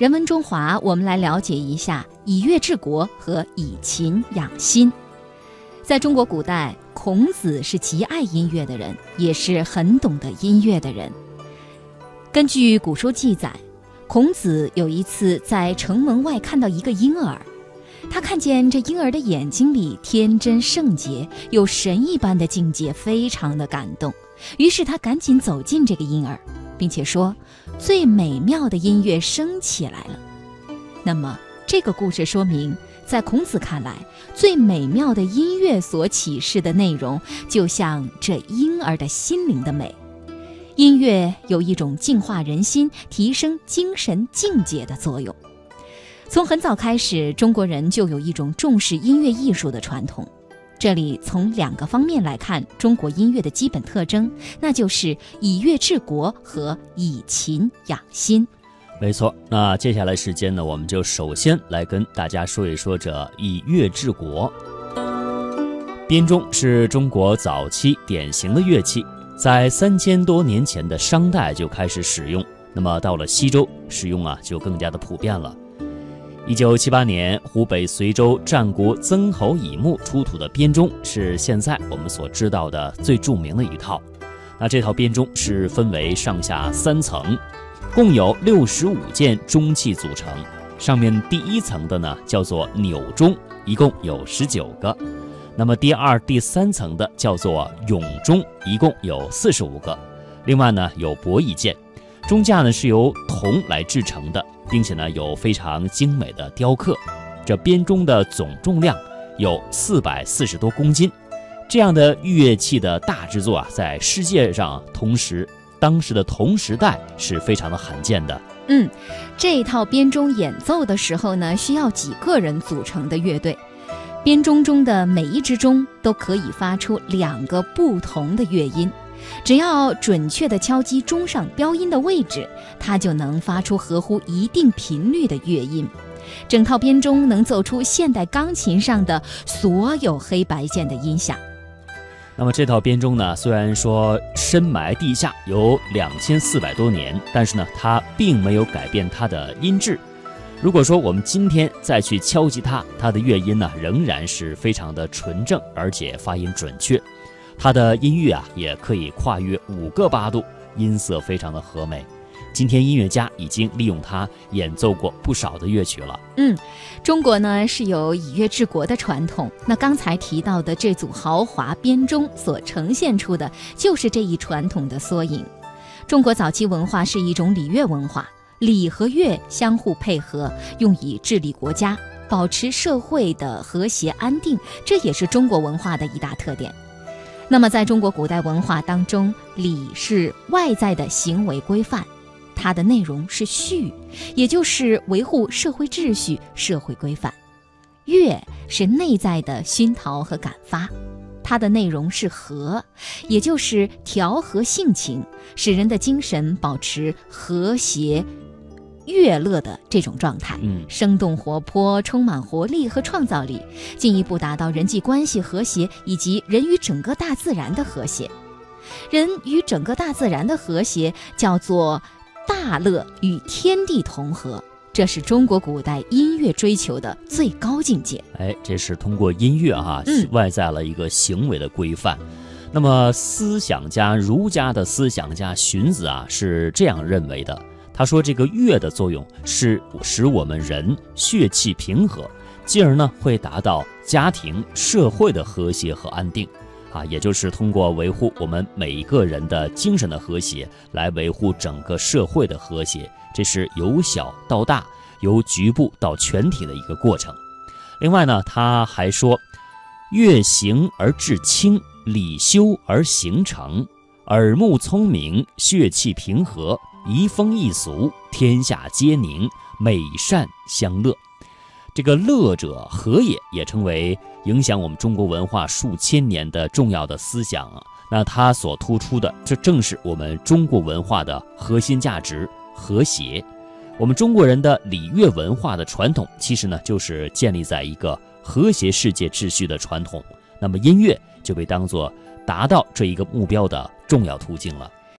人文中华，我们来了解一下以乐治国和以琴养心。在中国古代，孔子是极爱音乐的人，也是很懂得音乐的人。根据古书记载，孔子有一次在城门外看到一个婴儿，他看见这婴儿的眼睛里天真圣洁，有神一般的境界，非常的感动。于是他赶紧走进这个婴儿。并且说，最美妙的音乐升起来了。那么，这个故事说明，在孔子看来，最美妙的音乐所启示的内容，就像这婴儿的心灵的美。音乐有一种净化人心、提升精神境界的作用。从很早开始，中国人就有一种重视音乐艺术的传统。这里从两个方面来看中国音乐的基本特征，那就是以乐治国和以琴养心。没错，那接下来时间呢，我们就首先来跟大家说一说这以乐治国。编钟是中国早期典型的乐器，在三千多年前的商代就开始使用，那么到了西周，使用啊就更加的普遍了。一九七八年，湖北随州战国曾侯乙墓出土的编钟是现在我们所知道的最著名的一套。那这套编钟是分为上下三层，共有六十五件钟器组成。上面第一层的呢叫做钮钟，一共有十九个。那么第二、第三层的叫做俑钟，一共有四十五个。另外呢有博弈件，钟架呢是由铜来制成的。并且呢，有非常精美的雕刻。这编钟的总重量有四百四十多公斤，这样的乐器的大制作啊，在世界上同时当时的同时代是非常的罕见的。嗯，这一套编钟演奏的时候呢，需要几个人组成的乐队。编钟中的每一只钟都可以发出两个不同的乐音。只要准确地敲击钟上标音的位置，它就能发出合乎一定频率的乐音。整套编钟能奏出现代钢琴上的所有黑白键的音响。那么这套编钟呢，虽然说深埋地下有两千四百多年，但是呢，它并没有改变它的音质。如果说我们今天再去敲击它，它的乐音呢，仍然是非常的纯正，而且发音准确。它的音域啊，也可以跨越五个八度，音色非常的和美。今天音乐家已经利用它演奏过不少的乐曲了。嗯，中国呢是有以乐治国的传统。那刚才提到的这组豪华编钟所呈现出的，就是这一传统的缩影。中国早期文化是一种礼乐文化，礼和乐相互配合，用以治理国家，保持社会的和谐安定，这也是中国文化的一大特点。那么，在中国古代文化当中，礼是外在的行为规范，它的内容是序，也就是维护社会秩序、社会规范；乐是内在的熏陶和感发，它的内容是和，也就是调和性情，使人的精神保持和谐。悦乐的这种状态，嗯，生动活泼，充满活力和创造力，进一步达到人际关系和谐以及人与整个大自然的和谐。人与整个大自然的和谐叫做大乐与天地同和，这是中国古代音乐追求的最高境界。哎，这是通过音乐哈，外在了一个行为的规范。那么，思想家儒家的思想家荀子啊，是这样认为的。他说：“这个乐的作用是使我们人血气平和，进而呢会达到家庭社会的和谐和安定，啊，也就是通过维护我们每一个人的精神的和谐，来维护整个社会的和谐。这是由小到大，由局部到全体的一个过程。另外呢，他还说，月行而至清，理修而形成，耳目聪明，血气平和。”移风易俗，天下皆宁，美善相乐。这个乐者和也，也称为影响我们中国文化数千年的重要的思想。那它所突出的，这正是我们中国文化的核心价值——和谐。我们中国人的礼乐文化的传统，其实呢，就是建立在一个和谐世界秩序的传统。那么音乐就被当作达到这一个目标的重要途径了。